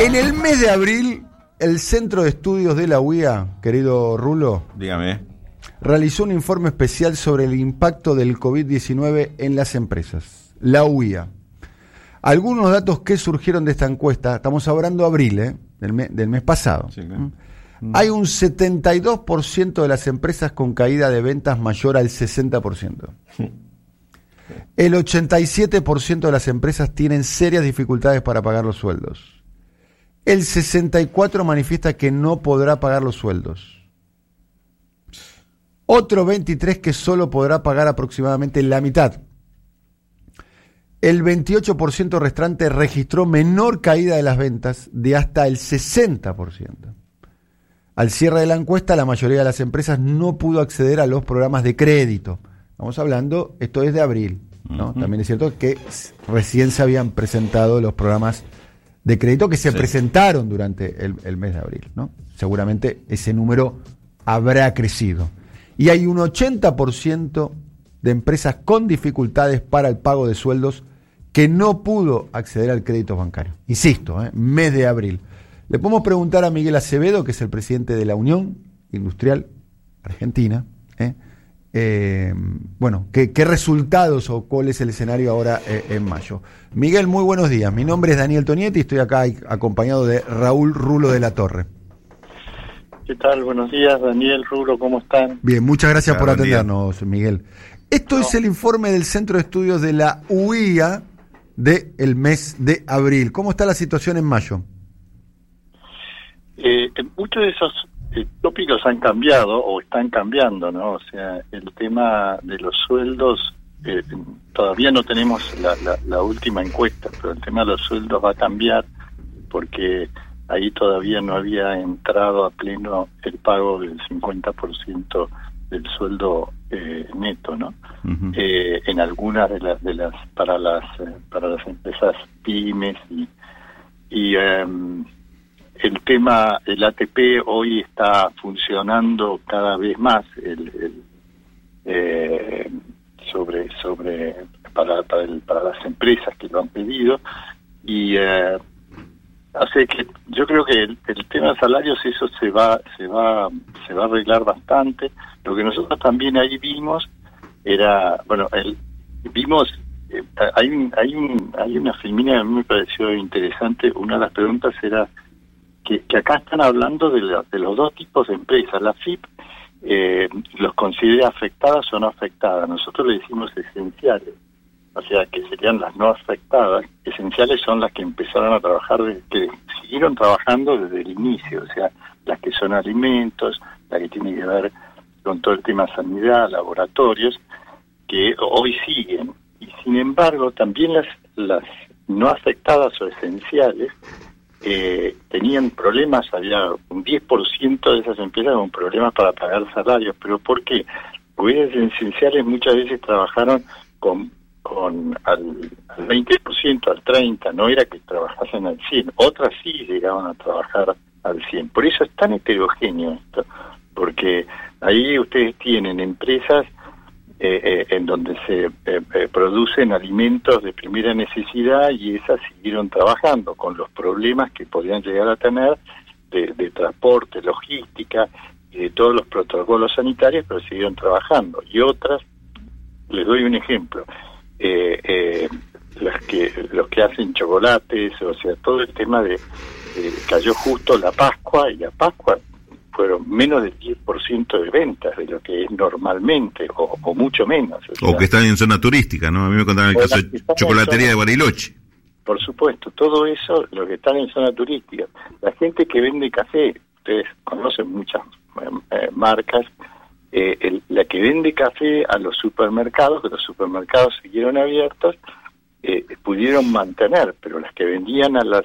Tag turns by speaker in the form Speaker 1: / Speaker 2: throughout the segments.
Speaker 1: En el mes de abril, el Centro de Estudios de la UIA, querido Rulo,
Speaker 2: Dígame.
Speaker 1: realizó un informe especial sobre el impacto del COVID-19 en las empresas. La UIA. Algunos datos que surgieron de esta encuesta, estamos hablando de abril, ¿eh? del, me- del mes pasado.
Speaker 2: Sí, claro.
Speaker 1: ¿Mm? Hay un 72% de las empresas con caída de ventas mayor al 60%. El 87% de las empresas tienen serias dificultades para pagar los sueldos. El 64% manifiesta que no podrá pagar los sueldos. Otro 23% que solo podrá pagar aproximadamente la mitad. El 28% restante registró menor caída de las ventas de hasta el 60%. Al cierre de la encuesta, la mayoría de las empresas no pudo acceder a los programas de crédito. Estamos hablando, esto es de abril. ¿no? También es cierto que recién se habían presentado los programas de crédito que se
Speaker 2: Sí.
Speaker 1: presentaron durante el, el mes de abril. ¿no? Seguramente ese número habrá crecido. Y hay un 80% de empresas con dificultades para el pago de sueldos que no pudo acceder al crédito bancario. Insisto, ¿eh? mes de abril. Le podemos preguntar a Miguel Acevedo, que es el presidente de la Unión Industrial Argentina, ¿eh? Eh, bueno, ¿qué, qué resultados o cuál es el escenario ahora eh, en mayo. Miguel, muy buenos días. Mi nombre es Daniel Tonietti y estoy acá acompañado de Raúl Rulo de la Torre.
Speaker 3: ¿Qué tal? Buenos días, Daniel, Rubro, ¿cómo están?
Speaker 1: Bien, muchas gracias por
Speaker 2: día.
Speaker 1: atendernos, Miguel. Esto es el informe del Centro de Estudios de la UIA del mes de abril. ¿Cómo está la situación en mayo?
Speaker 3: Eh, muchos de esos tópicos han cambiado o están cambiando, ¿no? O sea, el tema de los sueldos, eh, todavía no tenemos la, la- la última encuesta, pero el tema de los sueldos va a cambiar porque ahí todavía no había entrado a pleno el pago del 50% del sueldo eh, neto, ¿no? Eh, en algunas de las de las para las eh, para las empresas pymes y y em, el tema el ATP hoy está funcionando cada vez más el, eh, sobre sobre para para, el- para las empresas que lo han pedido y eh, Así que yo creo que el, el tema de salarios eso se va se va se va a arreglar bastante. Lo que nosotros también ahí vimos era bueno el, vimos eh, hay un, hay un hay una filmina que a mí me pareció interesante. Una de las preguntas era que, que acá están hablando de, la- de los dos tipos de empresas. La FIP eh, los considera afectadas o no afectadas. Nosotros le decimos esenciales o sea, que serían las no afectadas, esenciales son las que empezaron a trabajar, desde, que siguieron trabajando desde el inicio, o sea, las que son alimentos, las que tienen que ver con todo el tema sanidad, laboratorios, que hoy siguen. Y sin embargo, también las, las no afectadas o esenciales eh, tenían problemas, había un 10% de esas empresas con problemas para pagar salarios, pero ¿por qué? Esenciales muchas veces trabajaron con con al, al 20%, al 30%, no era que trabajasen al 100%, otras sí llegaban a trabajar al 100%. Por eso es tan heterogéneo esto, porque ahí ustedes tienen empresas eh, eh, en donde se eh, eh, producen alimentos de primera necesidad y esas siguieron trabajando con los problemas que podían llegar a tener de, de transporte, logística y de todos los protocolos sanitarios, pero siguieron trabajando. Y otras, les doy un ejemplo, las que los que hacen chocolates, o sea, todo el tema de- cayó justo la Pascua y la Pascua fueron menos del 10% de ventas de lo que es normalmente o, o mucho menos. o
Speaker 2: que están en zona turística, ¿no? A mí me contaban el caso de chocolatería
Speaker 3: zona-
Speaker 2: de Bariloche.
Speaker 3: por supuesto, todo eso, lo que están en zona turística. La gente que vende café, ustedes conocen muchas eh, eh, marcas, eh, el- la que vende café a los supermercados, que los supermercados siguieron abiertos, eh, pudieron mantener, pero las que vendían a las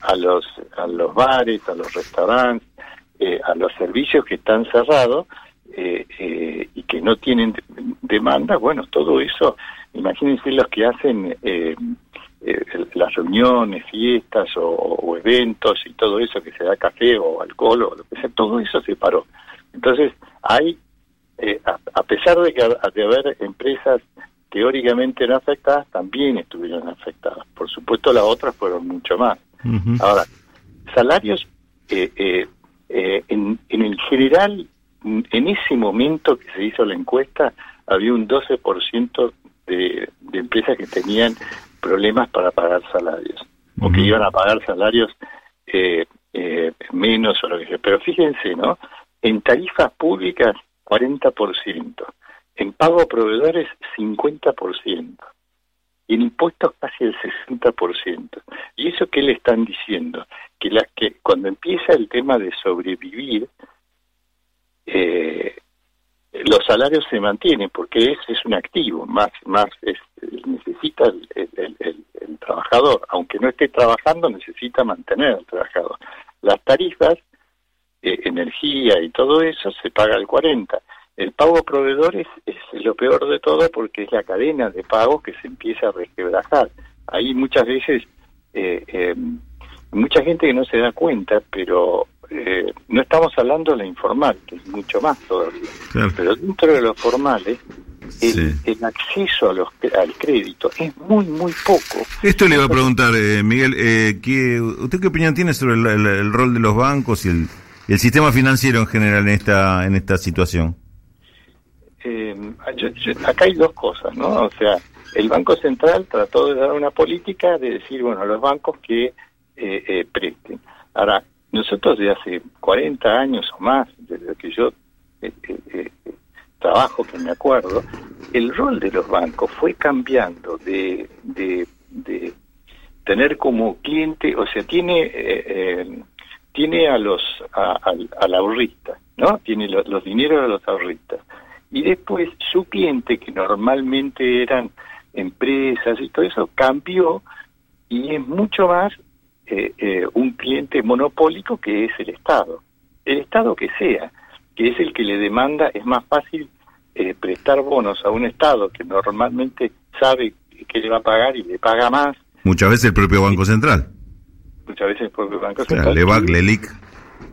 Speaker 3: a los a los bares, a los restaurantes, eh, a los servicios que están cerrados eh, eh, y que no tienen de- demanda, bueno, todo eso, imagínense los que hacen eh, eh, las reuniones, fiestas o, o eventos y todo eso que se da café o alcohol o lo que sea, todo eso se paró. Entonces, hay, eh, a, a pesar de que de haber empresas teóricamente no afectadas, también estuvieron afectadas. Por supuesto, las otras fueron mucho más. Ahora, salarios eh, eh, eh, en, en el general, en ese momento que se hizo la encuesta, había un 12% de, de empresas que tenían problemas para pagar salarios, o que iban a pagar salarios eh, eh, menos o lo que sea. Pero fíjense, ¿no? En tarifas públicas, 40%. En pago a proveedores, 50%. Y en impuestos, casi el 60%. ¿Y eso qué le están diciendo? Que, la, que cuando empieza el tema de sobrevivir, eh, los salarios se mantienen porque es, es un activo, más, más es, necesita el, el, el, el, trabajador, aunque no esté trabajando, necesita mantener al trabajador. Las tarifas, eh, energía y todo eso se paga el 40. El pago a proveedores es lo peor de todo porque es la cadena de pagos que se empieza a resquebrajar. Ahí muchas veces, eh, eh, mucha gente que no se da cuenta, pero eh, no estamos hablando de la informal, que es mucho más todavía, claro. pero dentro de los formales, el, sí. el acceso a los, al crédito es muy, muy poco.
Speaker 2: Esto le iba a preguntar, eh, Miguel, eh, ¿qué, ¿usted qué opinión tiene sobre el, el, el rol de los bancos y el, el, sistema financiero en general en esta, en esta situación?
Speaker 3: Eh, yo, yo, acá hay dos cosas, ¿no? O sea, el Banco Central trató de dar una política de decir, bueno, a los bancos que eh, presten. Ahora, nosotros de hace 40 años o más, desde que yo eh, eh, trabajo, que me acuerdo, el rol de los bancos fue cambiando de, de, de tener como cliente, o sea, tiene eh, tiene a los a, al, al, ¿no? Tiene los, los dineros a los ahorristas. Y después su cliente, que normalmente eran empresas y todo eso, cambió y es mucho más eh, eh, un cliente monopólico que es el Estado. El Estado que sea, que es el que le demanda, es más fácil eh, prestar bonos a un Estado que normalmente sabe que le va a pagar y le paga más.
Speaker 2: Muchas veces el propio Banco Central.
Speaker 3: Muchas veces el propio Banco
Speaker 2: Central. Levac, Lelic.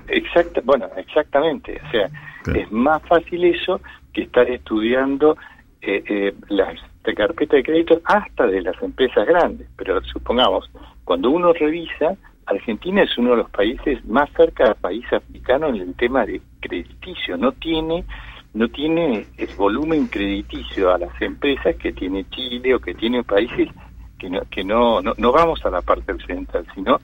Speaker 3: Exacta, bueno, exactamente. O sea, claro. es más fácil eso que estar estudiando eh, eh, las de carpeta de crédito hasta de las empresas grandes. Pero supongamos, cuando uno revisa, Argentina es uno de los países más cerca del país africano en el tema de crediticio. No tiene no tiene el volumen crediticio a las empresas que tiene Chile o que tiene países que no que no no, no vamos a la parte occidental, sino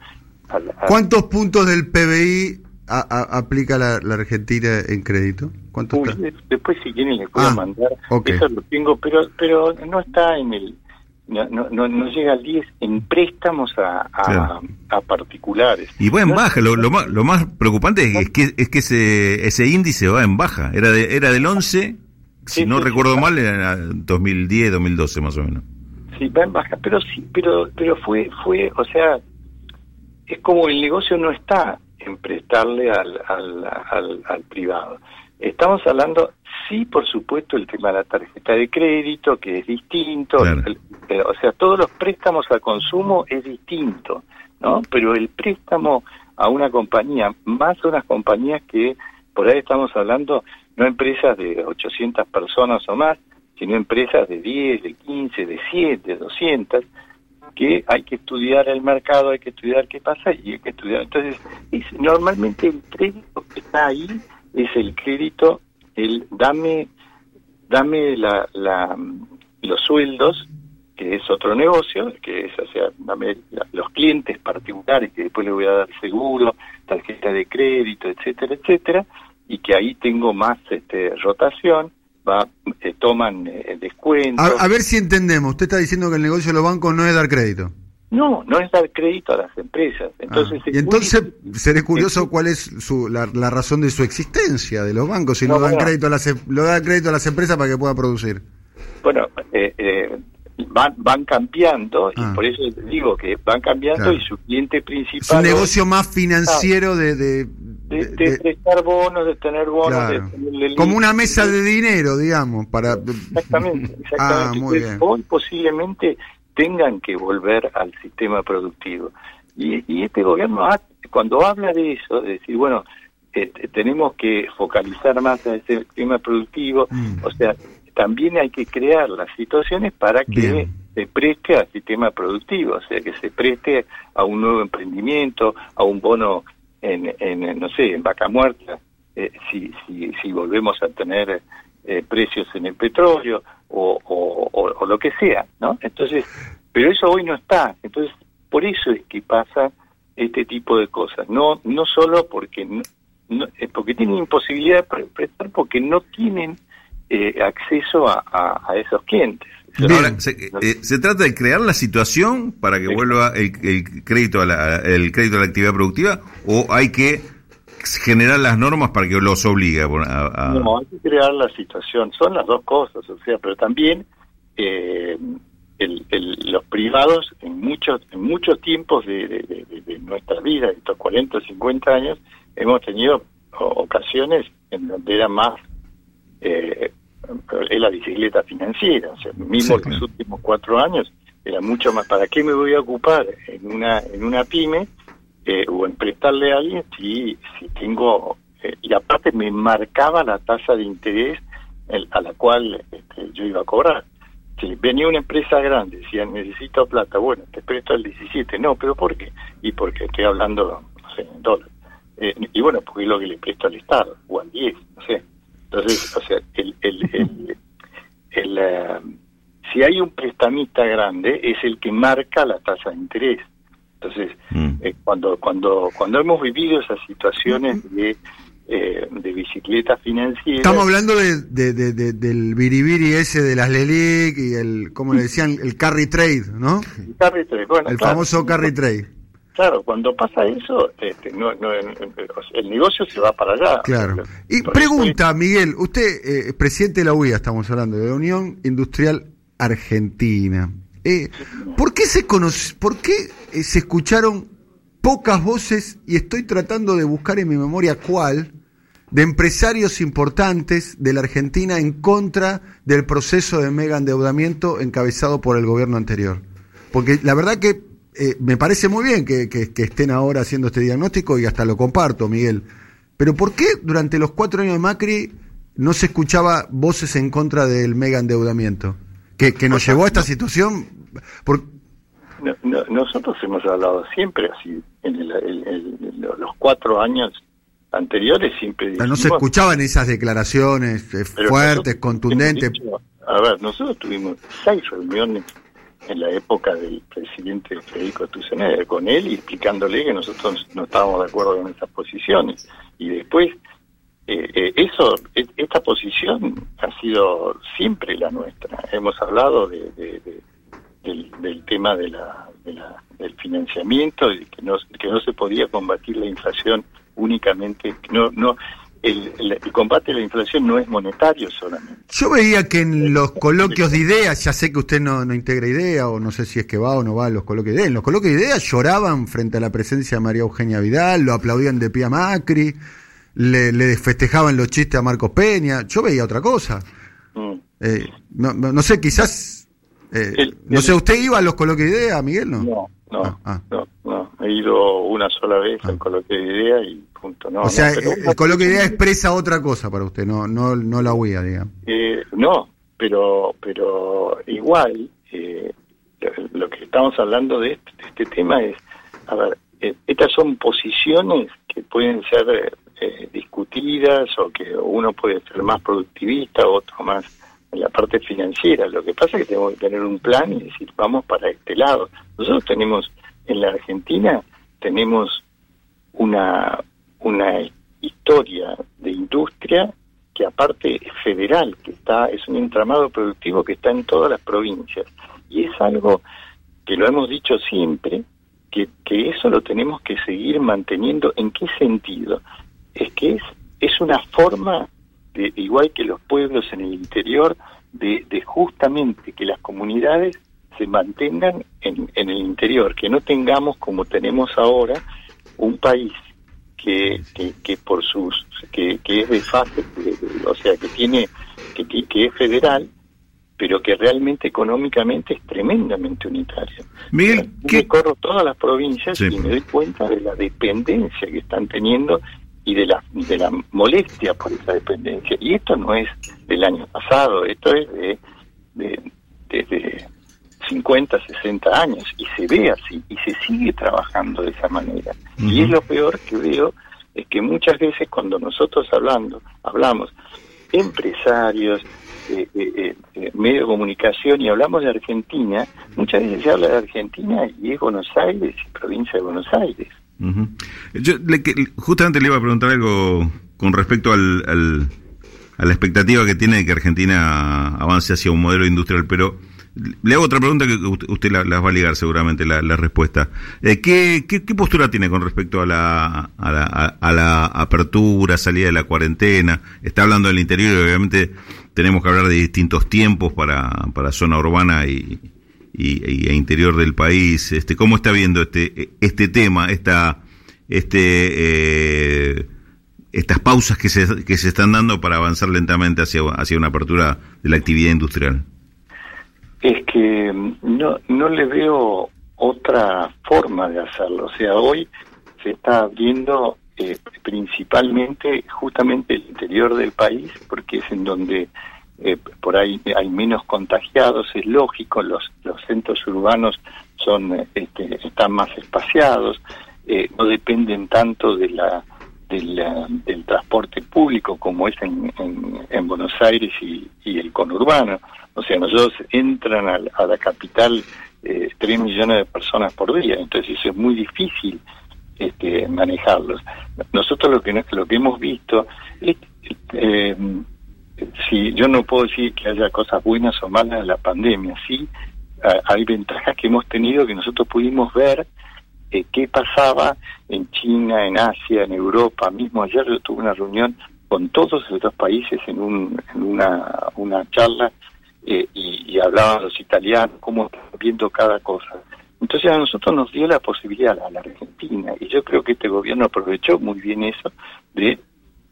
Speaker 1: a la. ¿Cuántos puntos del PBI a, a, aplica la, la, Argentina en crédito? ¿Cuánto
Speaker 3: Uy, está? Después si quieren les puedo ah, mandar, okay. eso lo tengo, pero pero no está en el no, no, no, llega al 10 en préstamos a, a, claro. a particulares.
Speaker 2: Y va en no, baja, lo, lo, más, lo más preocupante es que, es que ese, ese índice va en baja. Era, de, era del 11, si sí, no sí, recuerdo sí, mal, era 2010, 2012 más o menos.
Speaker 3: Sí, va en baja, pero sí, pero, pero fue, fue, o sea, es como el negocio no está en prestarle al, al, al, al privado. Estamos hablando, sí, por supuesto, el tema de la tarjeta de crédito, que es distinto, claro. el, el, o sea, todos los préstamos al consumo es distinto, ¿no? Pero el préstamo a una compañía, más a unas compañías que, por ahí estamos hablando, no empresas de 800 personas o más, sino empresas de 10, de 15, de 100, de 200, que hay que estudiar el mercado, hay que estudiar qué pasa y hay que estudiar. Entonces, es, normalmente el crédito que está ahí es el crédito, el dame, dame la, la, los sueldos, que es otro negocio, que es, o sea, dame los clientes particulares, que después le voy a dar seguro, tarjeta de crédito, etcétera, etcétera, y que ahí tengo más este, rotación, va, eh, toman eh, descuentos.
Speaker 1: A, a ver si entendemos, usted está diciendo que el negocio de los bancos no es dar crédito.
Speaker 3: No, no es dar crédito a las empresas. Entonces,
Speaker 1: ah, y entonces muy... seré curioso cuál es su, la, la, razón de su existencia de los bancos, si no, no dan bueno, crédito a las, em, lo dan crédito a las empresas para que puedan producir.
Speaker 3: Bueno, eh, eh, van, van cambiando, ah. y por eso digo que van cambiando claro. y su cliente principal...
Speaker 1: Es un negocio más financiero de...
Speaker 3: de de, de, de, prestar bonos, de tener bonos, claro.
Speaker 1: de como una mesa de dinero, digamos, para
Speaker 3: exactamente, exactamente. Ah, muy bien. Hoy posiblemente tengan que volver al sistema productivo. Y, y este gobierno, ha, cuando habla de eso, de decir, bueno, eh, tenemos que focalizar más en ese sistema productivo, mm. o sea, también hay que crear las situaciones para que se preste al sistema productivo, o sea, que se preste a un nuevo emprendimiento, a un bono en, en no sé, en vaca muerta, eh, si, si, si volvemos a tener eh, precios en el petróleo o, o, lo que sea, ¿no? Entonces, pero eso hoy no está, entonces por eso es que pasa este tipo de cosas, no no solo porque no, eh, porque tienen imposibilidad de prestar porque no tienen acceso a, a esos clientes.
Speaker 2: Ahora, eh, se, trata de crear la situación para que vuelva el, crédito a la, el crédito a la actividad productiva o hay que generar las normas para que los obligue a,
Speaker 3: No, hay que crear la situación. Son las dos cosas, o sea, pero también eh, los privados en muchos en muchos tiempos de, nuestra vida, estos 40 o 50 años, hemos tenido ocasiones en donde era más eh, es la bicicleta financiera, o sea, mismo los últimos cuatro años era mucho más, ¿para qué me voy a ocupar en una, en una pyme eh, o en prestarle a alguien si, si tengo, eh, y aparte me marcaba la tasa de interés a la cual este, yo iba a cobrar. Si venía una empresa grande, decía, necesito plata, bueno, te presto al 17, no, pero ¿por qué? Y porque estoy hablando, no sé, en dólares. Eh, y bueno, porque es lo que le presto al Estado, o al 10, no sé. Entonces, o sea, el, el, el, eh, si hay un prestamista grande, es el que marca la tasa de interés. Entonces, mm. eh, cuando, cuando, cuando hemos vivido esas situaciones de, eh, de bicicleta financiera...
Speaker 1: Estamos hablando de, de, del biribiri ese de las LELIC y el, como le decían, el carry trade, ¿no? El
Speaker 3: carry trade, bueno.
Speaker 1: El famoso carry trade.
Speaker 3: Claro, cuando pasa eso, este, no, no, el negocio se va para allá.
Speaker 1: Claro. Y pregunta, Miguel, usted eh, presidente de la UIA, estamos hablando, de la Unión Industrial Argentina. Eh, ¿Por qué se conoce, por qué eh, se escucharon pocas voces y estoy tratando de buscar en mi memoria cuál de empresarios importantes de la Argentina en contra del proceso de mega endeudamiento encabezado por el gobierno anterior? Porque la verdad que eh, me parece muy bien que, estén ahora haciendo este diagnóstico y hasta lo comparto, Miguel. Pero ¿por qué durante los cuatro años de Macri no se escuchaba voces en contra del mega endeudamiento? Que, que nos llevó a esta situación.
Speaker 3: nosotros hemos hablado siempre así, en los cuatro años anteriores siempre
Speaker 1: No se escuchaban esas declaraciones eh, fuertes, contundentes.
Speaker 3: a ver, nosotros tuvimos seis reuniones en la época del presidente Federico Tusener con él y explicándole que nosotros no estábamos de acuerdo con esas posiciones. Y después, eh, eh, eso, e, esta posición ha sido siempre la nuestra. Hemos hablado de, del, tema de la, del financiamiento y que no, que no se podía combatir la inflación únicamente, no, no, el, combate a la inflación no es monetario solamente.
Speaker 1: Yo veía que en los coloquios de ideas, ya sé que usted no, no integra idea, o no sé si es que va o no va a los coloquios de ideas, en los coloquios de ideas lloraban frente a la presencia de María Eugenia Vidal, lo aplaudían de pie a Macri, le, le festejaban los chistes a Marcos Peña, yo veía otra cosa. Mm. Eh, no, no, sé, quizás, eh, no sé, ¿usted iba a los coloquios de ideas, Miguel?
Speaker 3: No, no, no, ah, ah. no, no, he ido una sola vez al ah. coloquio de ideas y o
Speaker 1: sea, el coloquio de idea expresa otra cosa para usted, no no no la huía, digamos.
Speaker 3: Eh, no, pero pero igual eh, lo que estamos hablando de este, tema es, a ver, eh, estas son posiciones que pueden ser discutidas o que uno puede ser más productivista, otro más en la parte financiera. Lo que pasa es que tenemos que tener un plan y decir, vamos para este lado. Nosotros tenemos en la Argentina tenemos una una historia de industria que aparte es federal, que está es un entramado productivo que está en todas las provincias y es algo que lo hemos dicho siempre que, que eso lo tenemos que seguir manteniendo. ¿En qué sentido? Es que es es una forma de igual que los pueblos en el interior de, de justamente que las comunidades se mantengan en, en el interior, que no tengamos como tenemos ahora un país que, que, por sus que, que es de fase, o sea, que tiene que, que es federal, pero que realmente económicamente es tremendamente unitario.
Speaker 1: Miguel,
Speaker 3: que corro todas las provincias y me doy cuenta de la dependencia que están teniendo y de la de la molestia por esa dependencia. Y esto no es del año pasado, esto es de, de desde 50, 60 años y se ve así y se sigue trabajando de esa manera. Y es lo peor que veo es que muchas veces cuando nosotros hablando, hablamos empresarios, eh, eh, eh, medio de comunicación y hablamos de Argentina, muchas veces se habla de Argentina y es Buenos Aires y provincia de Buenos Aires.
Speaker 2: Yo justamente le iba a preguntar algo con respecto al, a la expectativa que tiene de que Argentina avance hacia un modelo industrial, pero le hago otra pregunta que usted la, va a ligar seguramente la, respuesta. Eh, ¿qué, qué, postura tiene con respecto a la, a la, a, la apertura, salida de la cuarentena? Está hablando del interior y obviamente tenemos que hablar de distintos tiempos para, para zona urbana y, y, e interior del país. Este, ¿Cómo está viendo este, este tema, esta, este, eh, estas pausas que se, que se están dando para avanzar lentamente hacia, hacia una apertura de la actividad industrial?
Speaker 3: es que no, no le veo otra forma de hacerlo. O sea, hoy se está abriendo eh, principalmente justamente el interior del país, porque es en donde eh, por ahí hay menos contagiados, es lógico, los, los centros urbanos son este, están más espaciados, eh, no dependen tanto de la del, transporte público como es en, en, Buenos Aires y, el conurbano. O sea, nosotros entran a, la capital eh, 3 millones de personas por día, entonces eso es muy difícil este, manejarlos. Nosotros lo que, lo que hemos visto es, eh, si yo no puedo decir que haya cosas buenas o malas de la pandemia, sí hay ventajas que hemos tenido que nosotros pudimos ver eh, qué pasaba en China, en Asia, en Europa. Mismo ayer yo tuve una reunión con todos estos países en, un, en una, una charla eh, y, hablaban los italianos, cómo están viendo cada cosa. Entonces a nosotros nos dio la posibilidad a la Argentina y yo creo que este gobierno aprovechó muy bien eso de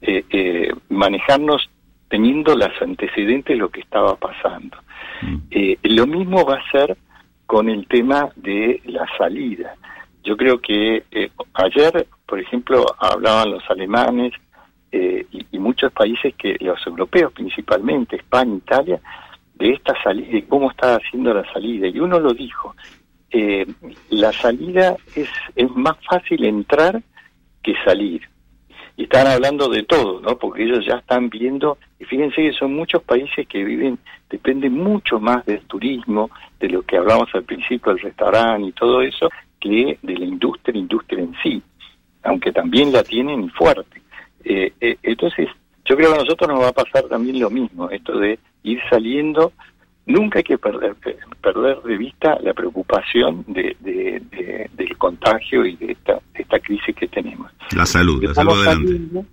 Speaker 3: eh, eh manejarnos teniendo los antecedentes de lo que estaba pasando. Mm. Eh, lo mismo va a ser con el tema de la salida. Yo creo que eh, ayer, por ejemplo, hablaban los alemanes eh, y, muchos países que los europeos principalmente, España, Italia, de esta salida, de cómo está haciendo la salida. Y uno lo dijo, la salida es, es más fácil entrar que salir. Y están hablando de todo, ¿no? Porque ellos ya están viendo, y fíjense que son muchos países que viven, dependen mucho más del turismo, de lo que hablamos al principio, del restaurante y todo eso, que de la industria, industria en sí, aunque también la tienen fuerte. Eh, eh, entonces, yo creo que a nosotros nos va a pasar también lo mismo, esto de ir saliendo, nunca hay que perder, perder de vista la preocupación de, del contagio y de esta, esta crisis que tenemos.
Speaker 2: La salud, la salud adelante.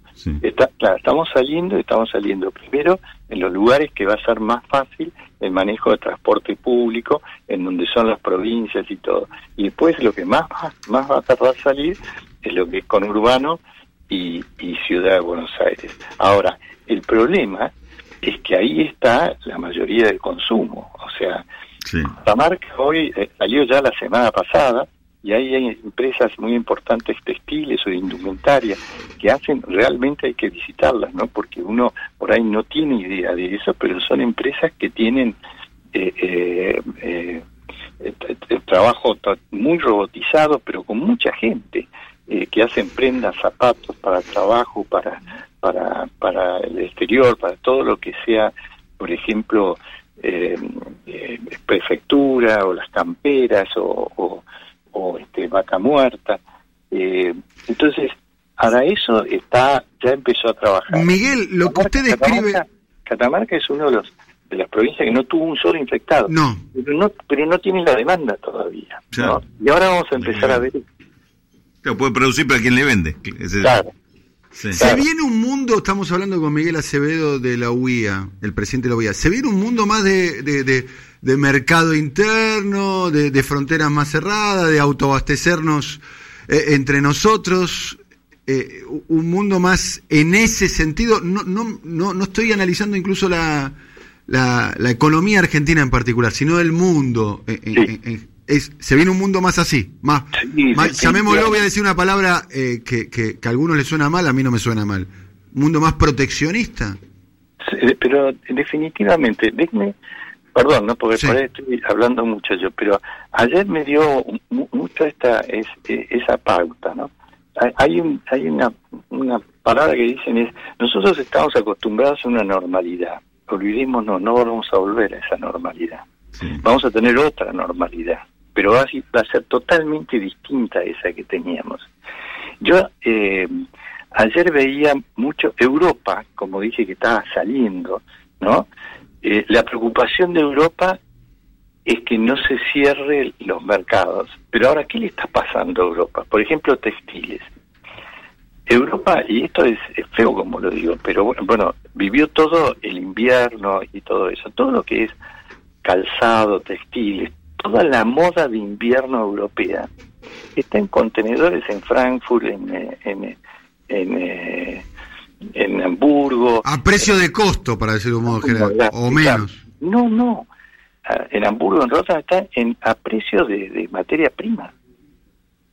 Speaker 3: Está, claro, estamos saliendo, estamos saliendo primero en los lugares que va a ser más fácil el manejo de transporte público, en donde son las provincias y todo. Y después lo que más, más va a tardar salir es lo que es conurbano y, y Ciudad de Buenos Aires. Ahora, el problema es que ahí está la mayoría del consumo. O sea, la marca hoy eh, salió ya la semana pasada y ahí hay empresas muy importantes textiles o de indumentaria que hacen, realmente hay que visitarlas, ¿no? Porque uno por ahí no tiene idea de eso, pero son empresas que tienen eh, eh, eh, eh trabajo muy robotizado, pero con mucha gente, que hacen prendas, zapatos para trabajo, para, para, para el exterior, para todo lo que sea, por ejemplo, prefectura o las camperas o o este, vaca muerta. Eh, entonces, para eso está ya empezó a trabajar.
Speaker 1: Miguel, lo que usted describe...
Speaker 3: Catamarca, es uno de los de las provincias que no tuvo un solo infectado.
Speaker 1: No.
Speaker 3: Pero no, pero no tiene la demanda todavía. Y ahora vamos a empezar a ver...
Speaker 2: Claro, puede producir para quien le vende.
Speaker 1: Claro. Se viene un mundo, estamos hablando con Miguel Acevedo de la UIA, el presidente de la UIA, se viene un mundo más de, de, mercado interno, de, fronteras más cerradas, de autoabastecernos eh, entre nosotros, eh, un mundo más en ese sentido. No, no, no, no estoy analizando incluso la, la, economía argentina en particular, sino el mundo en, es, se viene un mundo más así, más, llamémoslo, voy a decir una palabra eh, que, que, a algunos les suena mal, a mí no me suena mal, un mundo más proteccionista.
Speaker 3: pero definitivamente, déjeme perdón, ¿no? Porque por ahí estoy hablando mucho yo, pero ayer me dio mucho esta es, e, esa pauta, ¿no? Hay, un, hay una, una palabra que dicen es, nosotros estamos acostumbrados a una normalidad, olvidémonos, no vamos a volver a esa normalidad, vamos a tener otra normalidad, pero va a, ser totalmente distinta a esa que teníamos. Yo eh, ayer veía mucho Europa, como dije que estaba saliendo, ¿no? Eh, la preocupación de Europa es que no se cierren los mercados. Pero ahora, ¿qué le está pasando a Europa? Por ejemplo, textiles. Europa, y esto es, feo como lo digo, pero bueno, bueno, vivió todo el invierno y todo eso, todo lo que es calzado, textiles, toda la moda de invierno europea está en contenedores en Frankfurt, en, en, en, eh, en Hamburgo.
Speaker 1: A precio de costo, para decirlo de modo general, o menos.
Speaker 3: No, no. Ah, en Hamburgo, en Rotterdam, está en, a precio de, materia prima.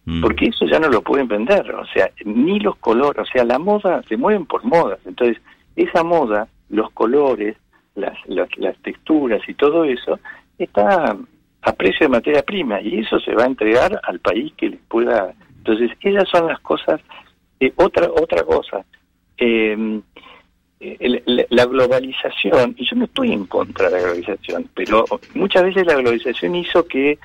Speaker 3: Mm. Porque eso ya no lo pueden vender. O sea, ni los colores, o sea, la moda, se mueven por modas. Entonces, esa moda, los colores, las, las, las texturas y todo eso, está a precio de materia prima y eso se va a entregar al país que les pueda. Entonces, esas son las cosas. Eh, otra otra cosa, eh, la globalización, y yo no estoy en contra de la globalización, pero muchas veces la globalización hizo que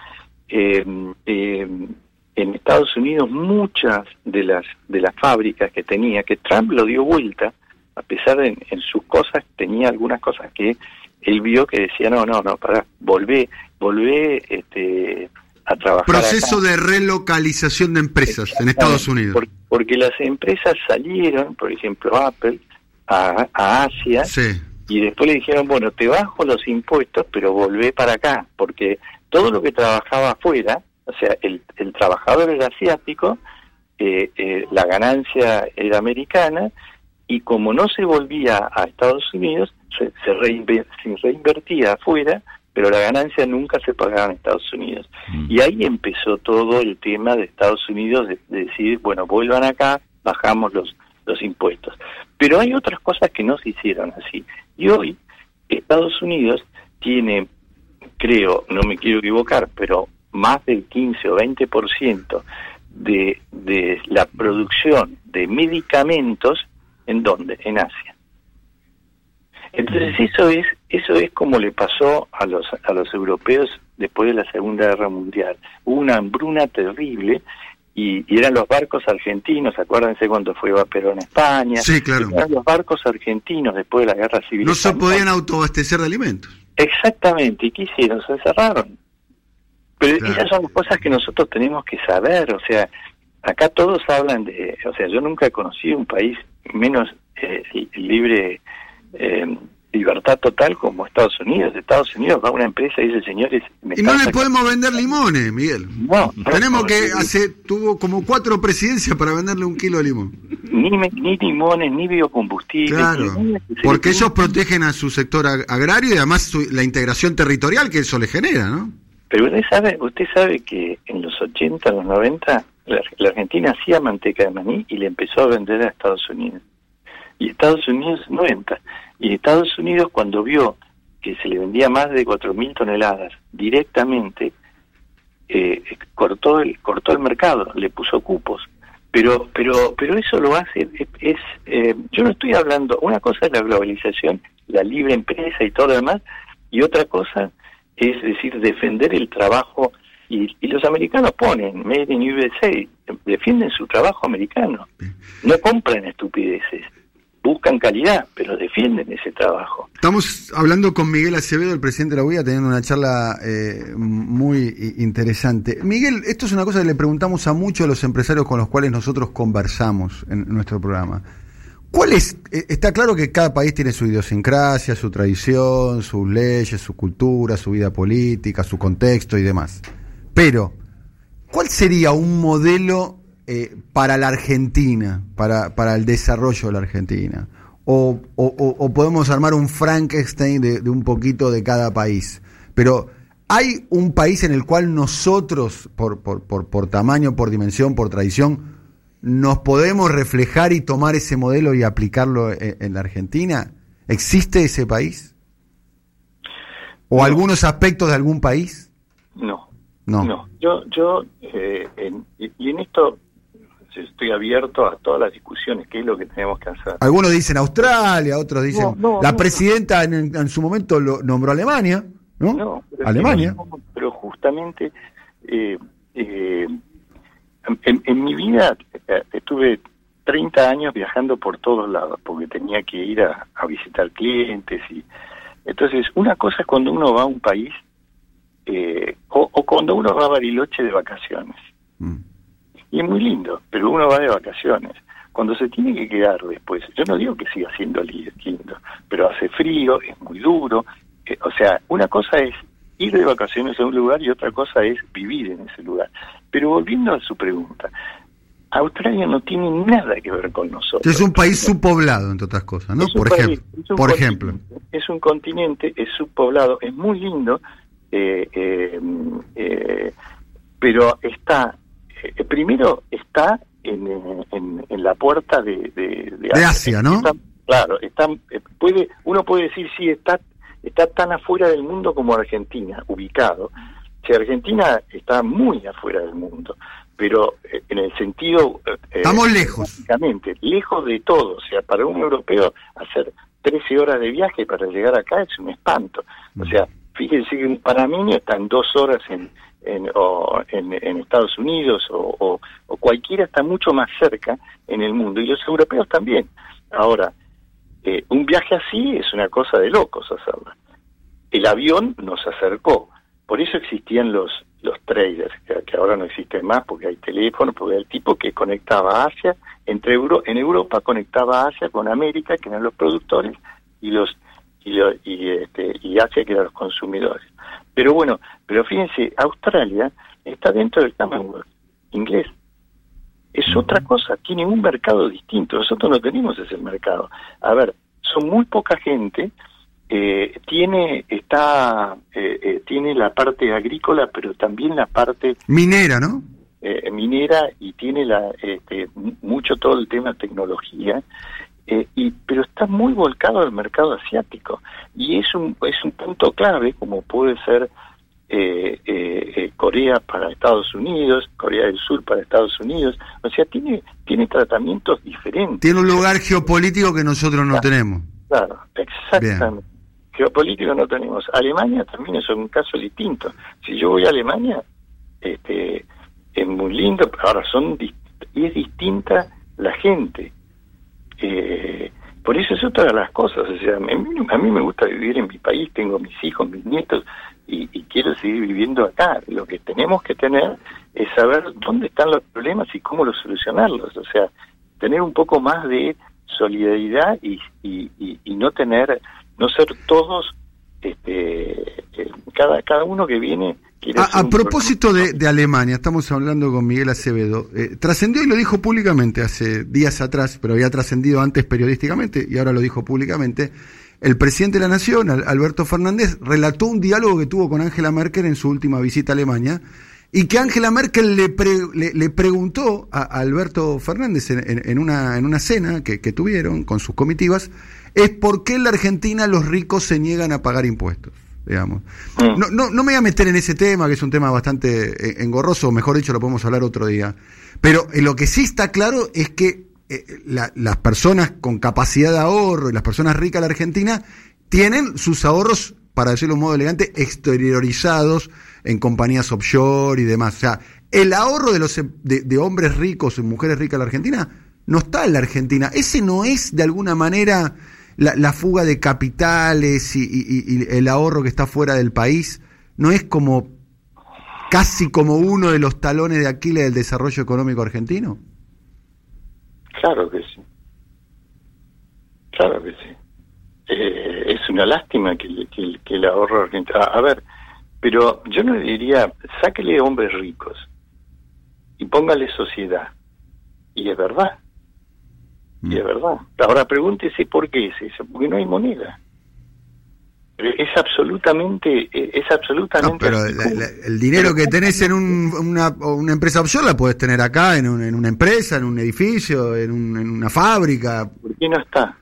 Speaker 3: eh, en Estados Unidos muchas de las de las fábricas que tenía, que Trump lo dio vuelta, a pesar de en sus cosas tenía algunas cosas que él vio que decía, no, no, no, para, volvé, volvé este, a trabajar.
Speaker 1: Proceso de relocalización de empresas en Estados Unidos.
Speaker 3: porque las empresas salieron, por ejemplo, Apple, a, Asia. Y después le dijeron, bueno, te bajo los impuestos, pero volvé para acá, porque todo lo que trabajaba afuera, o sea, el, el trabajador era asiático, eh, eh, la ganancia era americana, y como no se volvía a Estados Unidos, se, se, reinvertía afuera, pero la ganancia nunca se pagaba en Estados Unidos. Mm. Y ahí empezó todo el tema de Estados Unidos de, decir, bueno, vuelvan acá, bajamos los, los impuestos. Pero hay otras cosas que no se hicieron así. Y hoy Estados Unidos tiene, creo, no me quiero equivocar, pero más del 15 o 20% de, de la producción de medicamentos ¿En dónde? En Asia. Entonces eso es eso es como le pasó a los a los europeos después de la Segunda Guerra Mundial. Hubo una hambruna terrible y, eran los barcos argentinos, acuérdense cuando fue Perón en España.
Speaker 1: Sí, claro.
Speaker 3: Eran los barcos argentinos después de la Guerra Civil.
Speaker 1: No se podían autoabastecer de alimentos.
Speaker 3: Exactamente, ¿y qué hicieron? Se encerraron. Pero esas son cosas que nosotros tenemos que saber, o sea, acá todos hablan de, o sea, yo nunca he conocido un país menos eh, libre, eh, libertad total como Estados Unidos. Estados Unidos va a una empresa y dice, señores...
Speaker 1: y no le podemos vender limones, Miguel. No, Tenemos que hacer, tuvo como cuatro presidencias para venderle un kilo de limón.
Speaker 3: Ni, ni limones, ni biocombustibles.
Speaker 1: Claro, porque ellos protegen a su sector agrario y además la integración territorial que eso le genera, ¿no?
Speaker 3: Pero usted sabe, usted sabe que en los 80, los 90 la, Argentina hacía manteca de maní y le empezó a vender a Estados Unidos. Y Estados Unidos 90. Y Estados Unidos cuando vio que se le vendía más de 4.000 toneladas directamente, eh, cortó el cortó el mercado, le puso cupos. Pero pero pero eso lo hace es, eh, yo no estoy hablando una cosa es la globalización, la libre empresa y todo lo demás y otra cosa es decir defender el trabajo y, los americanos ponen Made in USA, defienden su trabajo americano, no compran estupideces, buscan calidad, pero defienden ese trabajo.
Speaker 1: Estamos hablando con Miguel Acevedo, el presidente de la UIA, teniendo una charla eh, muy interesante. Miguel, esto es una cosa que le preguntamos a muchos de los empresarios con los cuales nosotros conversamos en nuestro programa. ¿Cuál es? Eh, está claro que cada país tiene su idiosincrasia, su tradición, sus leyes, su cultura, su vida política, su contexto y demás. Pero, ¿cuál sería un modelo eh, para la Argentina, para, para el desarrollo de la Argentina? O, podemos armar un Frankenstein de, un poquito de cada país. Pero hay un país en el cual nosotros, por, por, por, tamaño, por dimensión, por tradición, nos podemos reflejar y tomar ese modelo y aplicarlo en, en la Argentina. ¿Existe ese país? ¿O algunos aspectos de algún país?
Speaker 3: No. No. Yo, yo eh, y en esto estoy abierto a todas las discusiones, qué es lo que tenemos que hacer.
Speaker 1: Algunos dicen Australia, otros dicen... la presidenta en, su momento lo nombró Alemania, ¿no? Alemania.
Speaker 3: pero justamente eh, eh, en, mi vida eh, estuve 30 años viajando por todos lados, porque tenía que ir a, visitar clientes y... Entonces, una cosa es cuando uno va a un país o, cuando uno va a Bariloche de vacaciones. Mm y es muy lindo, pero uno va de vacaciones. Cuando se tiene que quedar después, yo no digo que siga siendo lindo, pero hace frío, es muy duro. Eh, o sea, una cosa es ir de vacaciones a un lugar y otra cosa es vivir en ese lugar. Pero volviendo a su pregunta, Australia no tiene nada que ver con nosotros.
Speaker 1: Es un país subpoblado, entre otras cosas, ¿no? Por, ejemplo, por ejemplo.
Speaker 3: Es un continente, es subpoblado, es muy lindo, eh, eh, pero está eh, primero está en, en, la puerta de, de,
Speaker 1: Asia, ¿no?
Speaker 3: claro, está, eh, puede, uno puede decir sí está está tan afuera del mundo como Argentina, ubicado. Si Argentina está muy afuera del mundo, pero eh, en el sentido
Speaker 1: estamos lejos,
Speaker 3: lejos de todo. O sea, para un europeo hacer 13 horas de viaje para llegar acá es un espanto. O mm. sea, fíjense que un panameño está en dos horas en, en, o en, Estados Unidos o, cualquiera está mucho más cerca en el mundo y los europeos también. Ahora, eh, un viaje así es una cosa de locos hacerlo. El avión nos acercó, por eso existían los los traders, que, ahora no existen más porque hay teléfono, porque hay el tipo que conectaba Asia, entre Euro, en Europa conectaba Asia con América, que eran los productores, y los y, y, este, y Asia, que eran los consumidores. Pero bueno, pero fíjense, Australia está dentro del Commonwealth inglés. Es otra cosa, tiene un mercado distinto. Nosotros no tenemos ese mercado. A ver, son muy poca gente. Eh, tiene está eh, eh, tiene la parte agrícola, pero también la parte
Speaker 1: minera, ¿no?
Speaker 3: minera y tiene la este, mucho todo el tema tecnología. Y pero está muy volcado al mercado asiático y es un es un punto clave como puede ser eh, eh, eh, Corea para Estados Unidos, Corea del Sur para Estados Unidos, o sea, tiene, tiene tratamientos diferentes.
Speaker 1: Tiene un lugar geopolítico que nosotros no tenemos.
Speaker 3: Claro, exactamente. Geopolítico no tenemos. Alemania también es un caso distinto. Si yo voy a Alemania, este, es muy lindo, ahora son y es distinta la gente. Eh, por eso es otra de las cosas. O sea, a mí, me gusta vivir en mi país, tengo mis hijos, mis nietos, y, quiero seguir viviendo acá. Lo que tenemos que tener es saber dónde están los problemas y cómo los solucionarlos. O sea, tener un poco más de solidaridad y, y, no tener, no ser todos, este, eh, cada, cada uno que viene
Speaker 1: a, propósito de, Alemania, estamos hablando con Miguel Acevedo. Eh, trascendió y lo dijo públicamente hace días atrás, pero había trascendido antes periodísticamente y ahora lo dijo públicamente. El presidente de la Nación, Alberto Fernández, relató un diálogo que tuvo con Angela Merkel en su última visita a Alemania y que Angela Merkel le, le, preguntó a, Alberto Fernández en, una, en una cena que, que tuvieron con sus comitivas, es por qué en la Argentina los ricos se niegan a pagar impuestos digamos. Mm. No, no, no me voy a meter en ese tema, que es un tema bastante eh, engorroso, mejor dicho, lo podemos hablar otro día. Pero lo que sí está claro es que eh, las personas con capacidad de ahorro y las personas ricas de la Argentina tienen sus ahorros, para decirlo de un modo elegante, exteriorizados en compañías offshore y demás. O sea, el ahorro de, los, de, hombres ricos y mujeres ricas de la Argentina no está en la Argentina. Ese no es de alguna manera la, fuga de capitales y, el ahorro que está fuera del país no es como casi como uno de los talones de Aquiles del desarrollo económico argentino?
Speaker 3: Claro que sí. Claro que sí. Eh, es una lástima que, que, el ahorro argentino... A, ver, pero yo no diría, sáquele hombres ricos y póngale sociedad. Y es verdad. Y es verdad. Ahora pregúntese por qué es eso, porque no hay moneda. Es absolutamente, es absolutamente.
Speaker 1: pero el dinero que tenés en una, una, empresa offshore la puedes tener acá, en, en una empresa, en un edificio, en, una fábrica.
Speaker 3: ¿Por qué no está?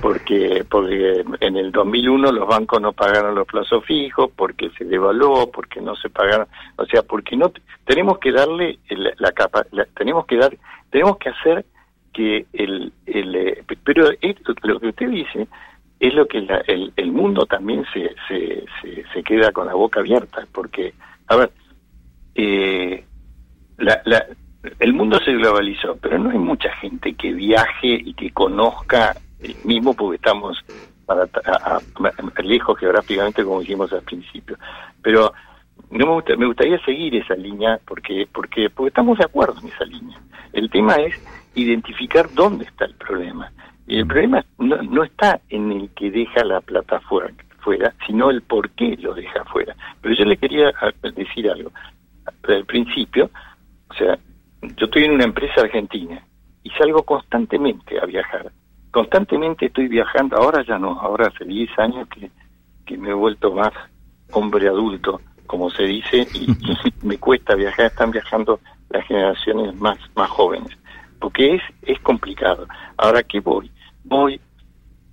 Speaker 3: Porque porque en el 2001 los bancos no pagaron los plazos fijos, porque se devaluó, porque no se pagaron, o sea, porque no tenemos que darle la, capa, tenemos que dar, tenemos que hacer que el, el eh, pero lo que usted dice es lo que el, el mundo también se, se, se, queda con la boca abierta, porque, a ver, eh, la, la, el mundo se globalizó, pero no hay mucha gente que viaje y que conozca el mismo porque estamos para, lejos geográficamente como dijimos al principio. Pero no me, me gustaría seguir esa línea porque, porque, porque estamos de acuerdo en esa línea. El tema es identificar dónde está el problema. Y el problema no, no está en el que deja la plata fuera, fuera, sino el por qué lo deja fuera. Pero yo le quería decir algo. Al principio, o sea, yo estoy en una empresa argentina y salgo constantemente a viajar. Constantemente estoy viajando, ahora ya no, ahora hace 10 años que, que me he vuelto más hombre adulto, como se dice, y, me cuesta viajar, están viajando las generaciones más, más jóvenes, porque es, es complicado. Ahora, ¿qué voy? Voy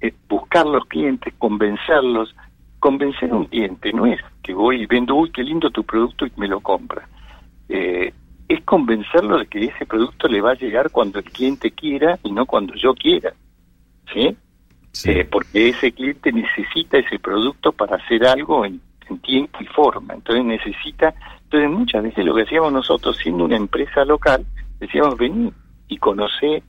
Speaker 3: a eh, buscar los clientes, convencerlos. Convencer a un cliente no es que voy y vendo, uy, qué lindo tu producto y me lo compra. Eh, es convencerlo de que ese producto le va a llegar cuando el cliente quiera y no cuando yo quiera. ¿Sí? Eh, porque ese cliente necesita ese producto para hacer algo en, tiempo y forma. Entonces necesita. Entonces, muchas veces lo que hacíamos nosotros, siendo una empresa local, decíamos, vení y conocer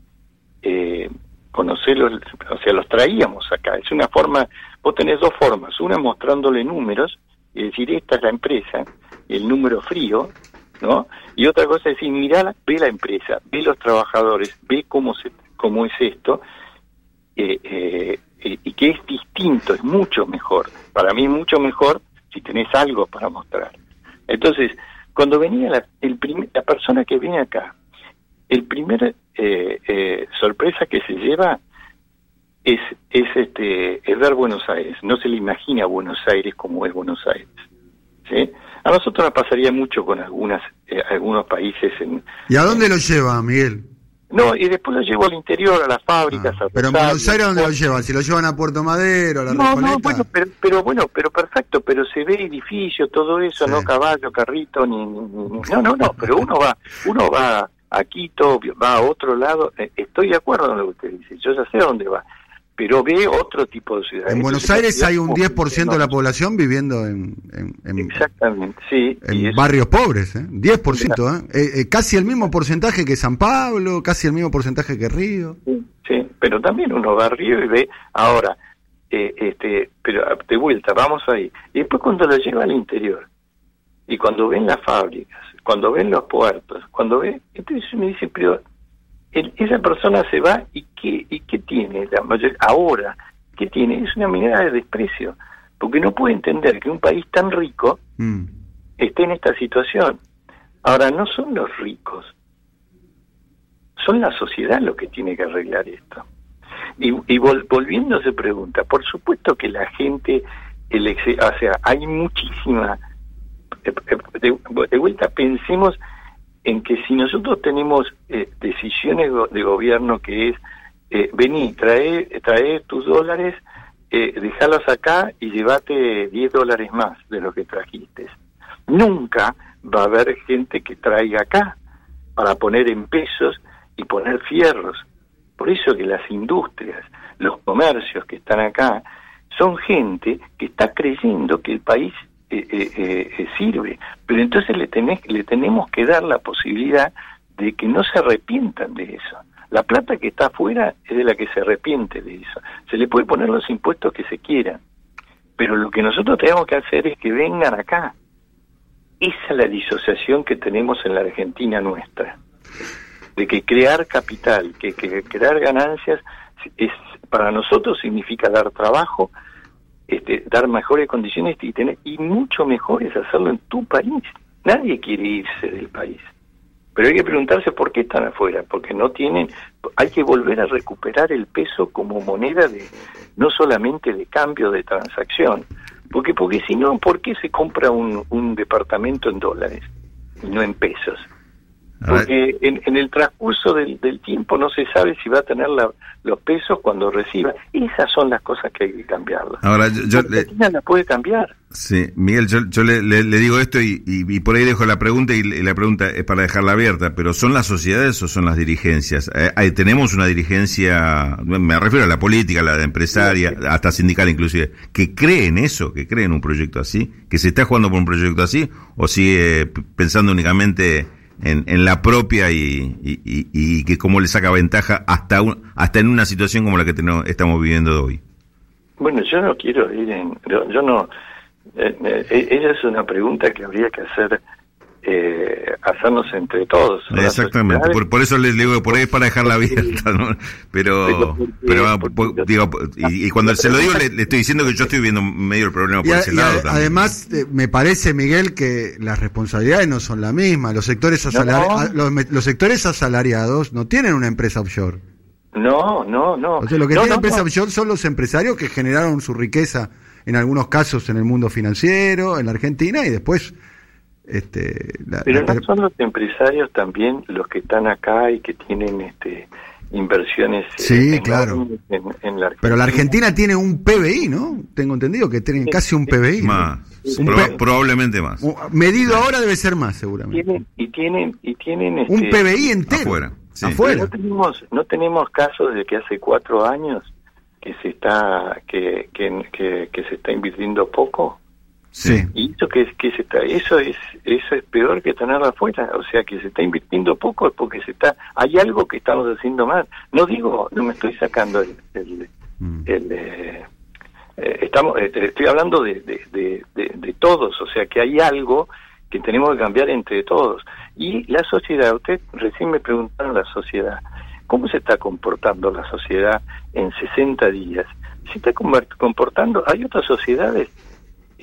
Speaker 3: eh, conocerlos, o sea, los traíamos acá. Es una forma, vos tenés dos formas. Una mostrándole números y decir, esta es la empresa, el número frío, ¿no? Y otra cosa es decir, mira, ve la empresa, ve los trabajadores, ve cómo, se, cómo es esto, eh, eh, y que es distinto, es mucho mejor. Para mí mucho mejor si tenés algo para mostrar. Entonces, cuando venía la, el la persona que viene acá, el primer eh, sorpresa que se lleva es, es, este, es ver Buenos Aires. No se le imagina Buenos Aires como es Buenos Aires. ¿sí? A nosotros nos pasaría mucho con algunas eh, algunos países. En,
Speaker 1: ¿Y a dónde lo lleva, Miguel?
Speaker 3: No, y después lo llevo al interior, a las fábricas.
Speaker 1: Ah, pero en Buenos Aires, ¿dónde lo llevan? Si lo llevan a Puerto Madero, a la No, no,
Speaker 3: bueno, pero, bueno, pero perfecto, pero se ve edificio, todo eso, no caballo, carrito, ni, No, no, no, pero uno va, uno va a Quito, va a otro lado, eh, estoy de acuerdo con lo que usted dice, yo ya sé a dónde va pero ve otro tipo de ciudades.
Speaker 1: En Buenos Aires hay un 10% de la población viviendo en,
Speaker 3: Exactamente, sí.
Speaker 1: En barrios pobres, ¿eh? 10%, ¿eh? ¿eh? Eh, casi el mismo porcentaje que San Pablo, casi el mismo porcentaje que Río.
Speaker 3: Sí, pero también uno va a Río y ve, ahora, eh, este, pero de vuelta, vamos ahí. Y después cuando lo lleva al interior, y cuando ven las fábricas, cuando ven los puertos, cuando ve, entonces me dice, pero esa persona se va y qué, y qué tiene la ahora, ¿qué tiene? Es una mirada de desprecio, porque no puede entender que un país tan rico mm. esté en esta situación. Ahora, no son los ricos, son la sociedad lo que tiene que arreglar esto. Y, y volviendo se pregunta, por supuesto que la gente, el o sea, hay muchísima, eh, eh, de vuelta pensemos en que si nosotros tenemos eh, decisiones de gobierno que es eh, vení, trae, trae tus dólares, eh, dejalos acá y llévate 10 dólares más de lo que trajiste. Nunca va a haber gente que traiga acá para poner en pesos y poner fierros. Por eso que las industrias, los comercios que están acá, son gente que está creyendo que el país eh, eh, eh, sirve. Pero entonces le, tenés, le tenemos que dar la posibilidad de que no se arrepientan de eso. La plata que está afuera es de la que se arrepiente de eso. Se le puede poner los impuestos que se quieran, pero lo que nosotros tenemos que hacer es que vengan acá. Esa es la disociación que tenemos en la Argentina nuestra, de que crear capital, que, que crear ganancias, es para nosotros significa dar trabajo, este, dar mejores condiciones y tener y mucho mejor es hacerlo en tu país. Nadie quiere irse del país. Pero hay que preguntarse por qué están afuera, porque no tienen, hay que volver a recuperar el peso como moneda de, no solamente de cambio de transacción, porque, porque si no, ¿por qué se compra un, un departamento en dólares y no en pesos? Porque en, en, el transcurso del, del, tiempo no se sabe si va a tener la, los pesos cuando reciba. Esas son las cosas que hay que cambiarlas.
Speaker 2: Ahora, yo, le,
Speaker 3: la puede cambiar.
Speaker 2: Sí, Miguel, yo, yo le, le, digo esto y, y, por ahí dejo la pregunta y, la pregunta es para dejarla abierta, pero ¿son las sociedades o son las dirigencias? Eh, tenemos una dirigencia, me refiero a la política, a la empresaria, hasta sindical inclusive, que cree en eso, que cree en un proyecto así, que se está jugando por un proyecto así, o sigue pensando únicamente en, en la propia y, y, que cómo le saca ventaja hasta, un, hasta en una situación como la que tenemos, estamos viviendo hoy.
Speaker 3: Bueno, yo no quiero ir en... yo no eh, eh, ella es una pregunta que habría que hacer eh, hacernos entre todos.
Speaker 2: Exactamente, por, eso les digo, por ahí para dejarla abierta, ¿no? Pero, pero, ah, digo, y, cuando se lo digo le, estoy diciendo que yo estoy viendo medio el problema por ese lado.
Speaker 1: Además, me parece, Miguel, que las responsabilidades no son las mismas. Los sectores, ah, Los, sectores asalariados no tienen una empresa offshore.
Speaker 3: No, no, no.
Speaker 1: O sea, lo que tienen empresa offshore son los empresarios que generaron su riqueza en algunos casos en el mundo financiero, en la Argentina, y después... Este,
Speaker 3: Pero no son los empresarios también los que están acá y que tienen este inversiones
Speaker 1: eh, sí, claro. En, la Pero la Argentina tiene un PBI, ¿no? Tengo entendido que tienen casi un PBI.
Speaker 2: Más, probablemente más.
Speaker 1: Medido ahora debe ser más, seguramente.
Speaker 3: Tienen, y tienen, y tienen
Speaker 1: un este, PBI entero.
Speaker 2: Afuera.
Speaker 1: afuera.
Speaker 3: No tenemos, no tenemos casos de que hace cuatro años que se está que, que, que, se está invirtiendo poco
Speaker 2: sí.
Speaker 3: Y eso que, que se está eso es eso es peor que tenerla afuera. O sea que se está invirtiendo poco es porque se está hay algo que estamos haciendo mal. No digo no me estoy sacando el, el, mm. eh, eh, estamos eh, estoy hablando de, de, de, de todos. O sea que hay algo que tenemos que cambiar entre todos. Y la sociedad usted recién me preguntaron la sociedad ¿Cómo se está comportando la sociedad en 60 días? Se está comportando, hay otras sociedades,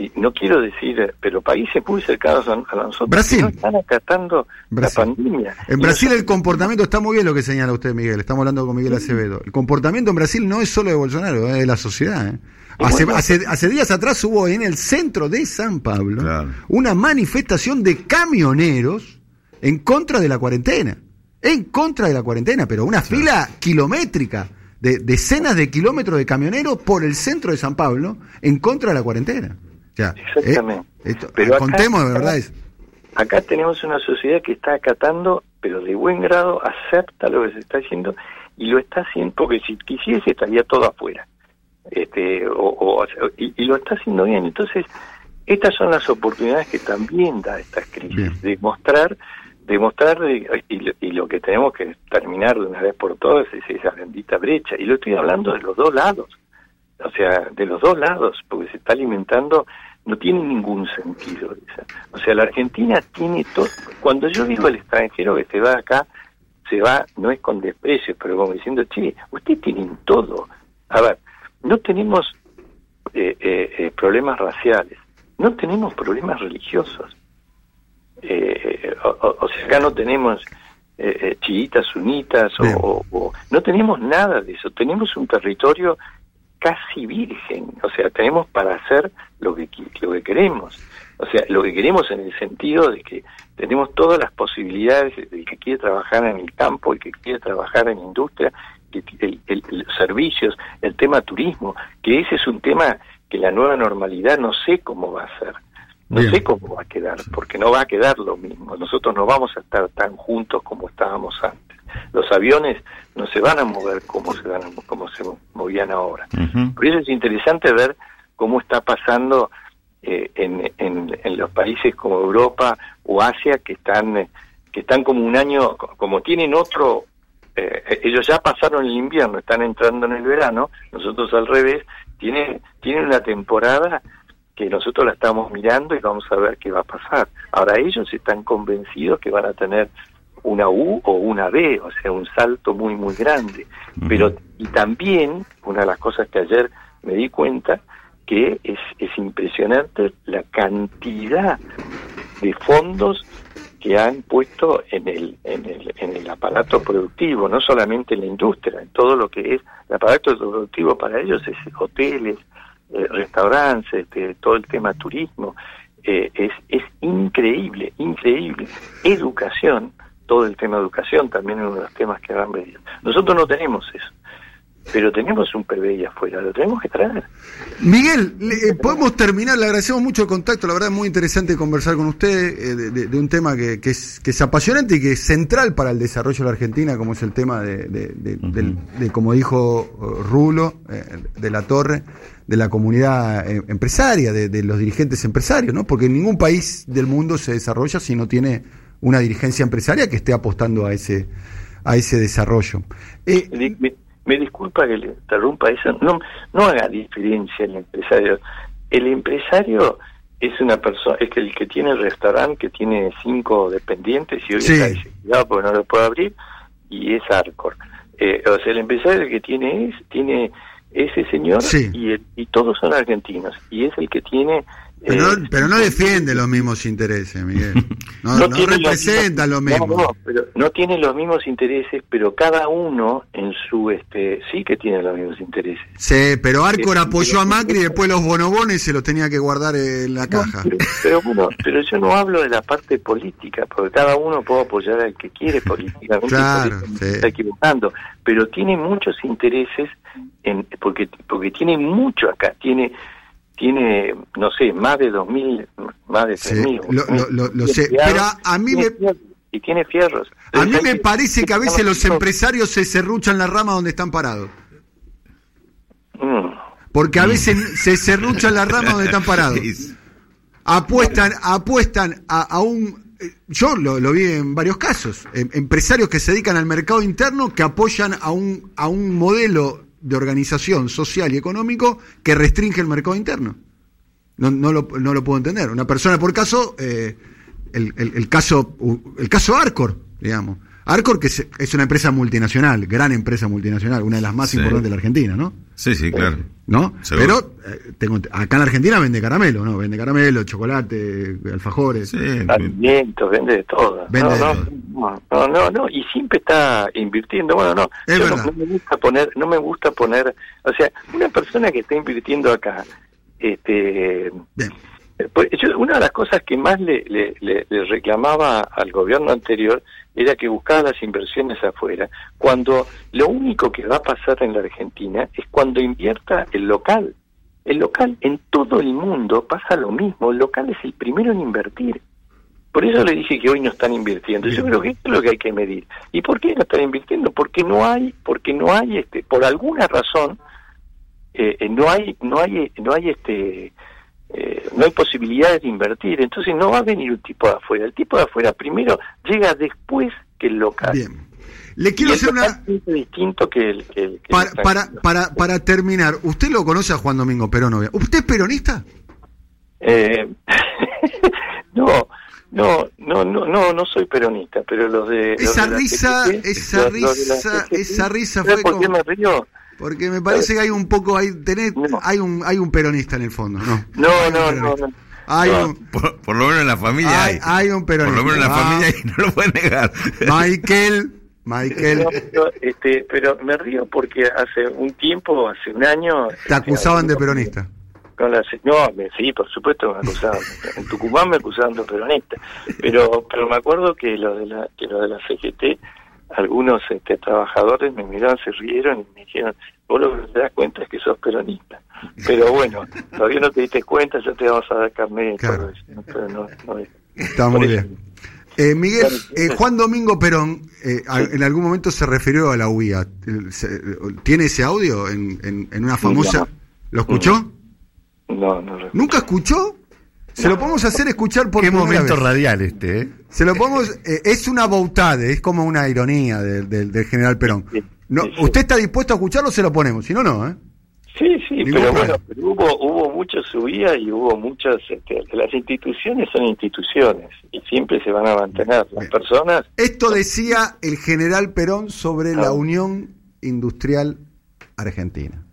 Speaker 3: y no quiero decir, pero países muy cercanos a, nosotros
Speaker 1: Brasil.
Speaker 3: están acatando la pandemia.
Speaker 1: En Brasil el comportamiento está muy bien lo que señala usted, Miguel. Estamos hablando con Miguel Acevedo. El comportamiento en Brasil no es solo de Bolsonaro, es de la sociedad. ¿eh? Hace, hace, hace, días atrás hubo en el centro de San Pablo una manifestación de camioneros en contra de la cuarentena en contra de la cuarentena, pero una fila kilométrica de decenas de kilómetros de camioneros por el centro de San Pablo en contra de la cuarentena.
Speaker 3: Exactamente.
Speaker 1: Eh, pero contemos de verdad
Speaker 3: es. Acá tenemos una sociedad que está acatando, pero de buen grado acepta lo que se está haciendo y lo está haciendo porque si quisiese estaría todo afuera. Este, o, y, lo está haciendo bien. Entonces, estas son las oportunidades que también da esta crisis, de mostrar demostrar y, lo que tenemos que terminar de una vez por todas es esa bendita brecha y lo estoy hablando de los dos lados o sea de los dos lados porque se está alimentando no tiene ningún sentido o sea la Argentina tiene todo cuando yo digo el extranjero que se va acá se va no es con desprecio pero como diciendo che ustedes tienen todo a ver no tenemos eh, eh, eh problemas raciales no tenemos problemas religiosos. Eh, o, sea, acá no tenemos eh, eh chiitas, sunitas, o, no tenemos nada de eso. Tenemos un territorio casi virgen, o sea, tenemos para hacer lo que, lo que queremos. O sea, lo que queremos en el sentido de que tenemos todas las posibilidades del que quiere trabajar en el campo, el que quiere trabajar en industria, que el, servicios, el tema turismo, que ese es un tema que la nueva normalidad no sé cómo va a ser. No sé cómo va a quedar, porque no va a quedar lo mismo. Nosotros no vamos a estar tan juntos como estábamos antes. Los aviones no se van a mover como se, van como se movían ahora. Por eso es interesante ver cómo está pasando eh, en, en, los países como Europa o Asia que están que están como un año, como tienen otro, eh, ellos ya pasaron el invierno, están entrando en el verano, nosotros al revés, tienen, tienen una temporada que nosotros la estamos mirando y vamos a ver qué va a pasar. Ahora ellos están convencidos que van a tener una U o una B, o sea, un salto muy, muy grande. Pero, y también, una de las cosas que ayer me di cuenta, que es, es impresionante la cantidad de fondos que han puesto en el, en el, en el aparato productivo, no solamente en la industria, en todo lo que es el aparato productivo para ellos es hoteles, eh, restaurantes, este, todo el tema turismo, eh, es, es increíble, increíble. Educación, todo el tema de educación también es uno de los temas que han venido. Nosotros no tenemos eso pero tenemos un PBI afuera, lo tenemos que traer.
Speaker 1: Miguel, eh, podemos terminar, le agradecemos mucho el contacto, la verdad es muy interesante conversar con usted eh, de, un tema que, es, que es apasionante y que es central para el desarrollo de la Argentina, como es el tema de, de como dijo uh, Rulo, eh, de la torre, de la comunidad empresaria, de, los dirigentes empresarios, ¿no? porque ningún país del mundo se desarrolla si no tiene una dirigencia empresaria que esté apostando a ese, a ese desarrollo.
Speaker 3: Me disculpa que le interrumpa eso, no, no haga diferencia el empresario. El empresario es una persona, es que el que tiene el restaurante, que tiene cinco dependientes y hoy está desesperado porque no lo puede abrir, y es Arcor. Eh, o sea, el empresario que tiene es, tiene ese señor y, y todos son argentinos, y es el que tiene
Speaker 1: pero, no, pero no defiende los mismos intereses, Miguel. No, no, representa lo mismo.
Speaker 3: No, pero no tiene los mismos intereses, pero cada uno en su este sí que tiene los mismos intereses.
Speaker 1: Sí, pero Arcor apoyó a Macri y después los bonobones se los tenía que guardar en la caja.
Speaker 3: pero, bueno, pero yo no hablo de la parte política, porque cada uno puede apoyar al que quiere políticamente.
Speaker 1: Claro,
Speaker 3: está equivocando, pero tiene muchos intereses en porque porque tiene mucho acá, tiene tiene, no sé, más de 2.000, más de 3.000.
Speaker 1: lo, lo, sé, pero a mí me...
Speaker 3: Y tiene fierros.
Speaker 1: A mí me parece que a veces los empresarios se serruchan la rama donde están parados. Mm. Porque a veces se serruchan la rama donde están parados. Apuestan, apuestan a, un eh, yo lo, lo, vi en varios casos, em, empresarios que se dedican al mercado interno que apoyan a un, a un modelo de organización social y económico que restringe el mercado interno. No, no, lo, no lo puedo entender. Una persona, por caso, eh, el, el, caso el caso Arcor, digamos. Arcor, que es, una empresa multinacional, gran empresa multinacional, una de las más importantes de la Argentina, ¿no?
Speaker 2: Sí, sí, claro.
Speaker 1: ¿No? Pero eh, tengo, acá en la Argentina vende caramelo, ¿no? Vende caramelo, chocolate, alfajores.
Speaker 3: Sí, alimentos, vende de todo.
Speaker 1: Vende
Speaker 3: no, no, no, no, y siempre está invirtiendo. Bueno, no, no, me gusta poner, no me gusta poner, o sea, una persona que está invirtiendo acá, este, Bien. Eh, una de las cosas que más le, le, le reclamaba al gobierno anterior era que buscaba las inversiones afuera, cuando lo único que va a pasar en la Argentina es cuando invierta el local. El local en todo el mundo pasa lo mismo, el local es el primero en invertir. Por eso le dije que hoy no están invirtiendo. Yo creo que esto es lo que hay que medir. ¿Y por qué no están invirtiendo? Porque no hay, porque no hay, este, por alguna razón, eh, eh no hay, no hay, no hay este, eh, no hay posibilidades de invertir, entonces no va a venir un tipo de afuera. El tipo de afuera primero llega después que el local.
Speaker 1: Bien. Le quiero hacer una.
Speaker 3: distinto que el.
Speaker 1: para, para, para, para, terminar, ¿usted lo conoce a Juan Domingo Perón? ¿Usted es peronista?
Speaker 3: Eh, no, no, no, no, no, no soy peronista, pero los de.
Speaker 1: Esa risa, esa risa, esa risa fue.
Speaker 3: ¿Por qué me río?
Speaker 1: Porque me parece que hay un poco, hay, hay, un, hay un peronista en el fondo, ¿no?
Speaker 3: No, no, no.
Speaker 2: Hay un, por, lo menos en la familia
Speaker 1: hay. Hay, un peronista.
Speaker 2: Por lo menos en la ah. familia hay, no lo puede negar.
Speaker 1: Michael. Michael.
Speaker 3: pero, este, pero me río porque hace un tiempo, hace un año...
Speaker 1: Te acusaban de peronista.
Speaker 3: Con la, no, sí, por supuesto me acusaban. En Tucumán me acusaban de peronista. Pero pero me acuerdo que lo de la, que lo de la CGT algunos este, trabajadores me miraron, se rieron y me dijeron, vos lo que te das cuenta es que sos peronista. Pero bueno, todavía no te diste cuenta, ya te vamos a dar carnet. Claro. Pero no,
Speaker 1: Está muy bien. Eh, Miguel, eh, Juan Domingo Perón eh, en algún momento se refirió a la UIA. ¿Tiene ese audio en, en, una famosa... ¿Lo escuchó?
Speaker 3: No, no.
Speaker 1: ¿Nunca escuchó? Se lo podemos hacer escuchar por
Speaker 2: Qué momento radial este, ¿eh?
Speaker 1: Se lo podemos... Eh, es una boutade, es como una ironía del general Perón. No, ¿Usted está dispuesto a escucharlo? Se lo ponemos, si no, no, ¿eh?
Speaker 3: Sí, sí, pero bueno, hubo, hubo mucho subida y hubo muchas... Este, las instituciones son instituciones y siempre se van a mantener. Las personas...
Speaker 1: Esto decía el general Perón sobre la ah. Unión Industrial Argentina.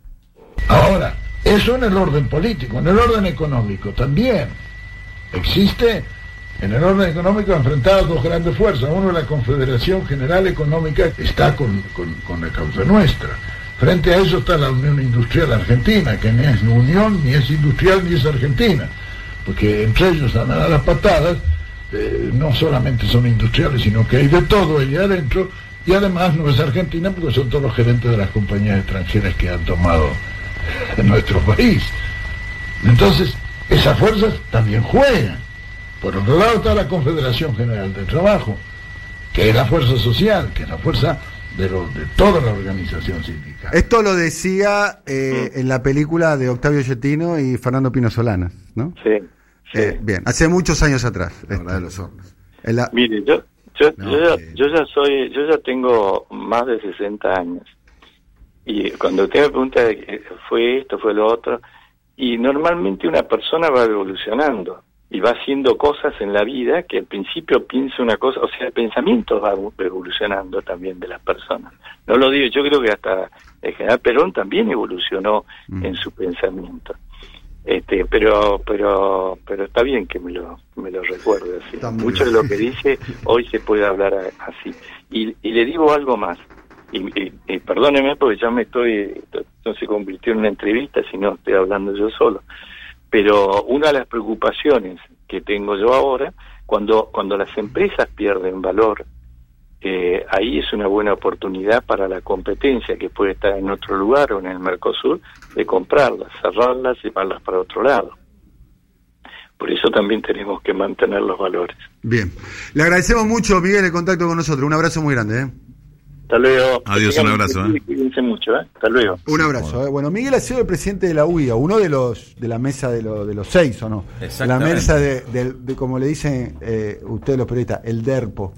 Speaker 4: Ahora, eso en el orden político, en el orden económico también existe en el orden económico enfrentadas dos grandes fuerzas. Uno, la Confederación General Económica, está con, la causa nuestra. Frente a eso está la Unión Industrial Argentina, que ni es unión, ni es industrial, ni es argentina. Porque entre ellos a las patadas eh, no solamente son industriales, sino que hay de todo ahí adentro, y además no es Argentina porque son todos los gerentes de las compañías extranjeras que han tomado en nuestro país. Entonces, esas fuerzas también juegan. Por otro lado está la Confederación General del Trabajo, que es la fuerza social, que es la fuerza de, de toda la organización sindical.
Speaker 1: Esto lo decía eh, en la película de Octavio Yetino y Fernando Pino Solanas, ¿no?
Speaker 3: Sí.
Speaker 1: Eh, bien, hace muchos años atrás, la verdad de los hornos.
Speaker 3: La... Mire, yo, yo, yo, ya, yo, ya, soy, yo ya tengo más de 60 años. Y cuando usted me pregunta, fue esto, fue lo otro, y normalmente una persona va evolucionando y va haciendo cosas en la vida que al principio piensa una cosa, o sea, el pensamiento va evolucionando también de las personas. No lo digo, yo creo que hasta el general Perón también evolucionó mm. en su pensamiento. Este, pero pero pero está bien que me lo me lo recuerde así. Mucho de lo que dice hoy se puede hablar así. Y, y le digo algo más. Y, perdóneme porque ya me estoy no se convirtió en una entrevista, sino estoy hablando yo solo. Pero una de las preocupaciones que tengo yo ahora, cuando, cuando las empresas pierden valor, eh, ahí es una buena oportunidad para la competencia que puede estar en otro lugar o en el Mercosur de comprarlas, cerrarlas, y llevarlas para otro lado. Por eso también tenemos que mantener los valores.
Speaker 1: Bien. Le agradecemos mucho, Miguel, el contacto con nosotros. Un abrazo muy grande. ¿eh?
Speaker 3: Hasta luego.
Speaker 2: Adiós, un abrazo.
Speaker 3: ¿eh? Cuídense mucho, ¿eh? Hasta luego.
Speaker 1: Un abrazo. ¿eh? Bueno, Miguel ha sido el presidente de la UIA, uno de los de la mesa de, de los seis, ¿o no? La mesa de, de, como le dicen eh, ustedes los periodistas, el DERPO.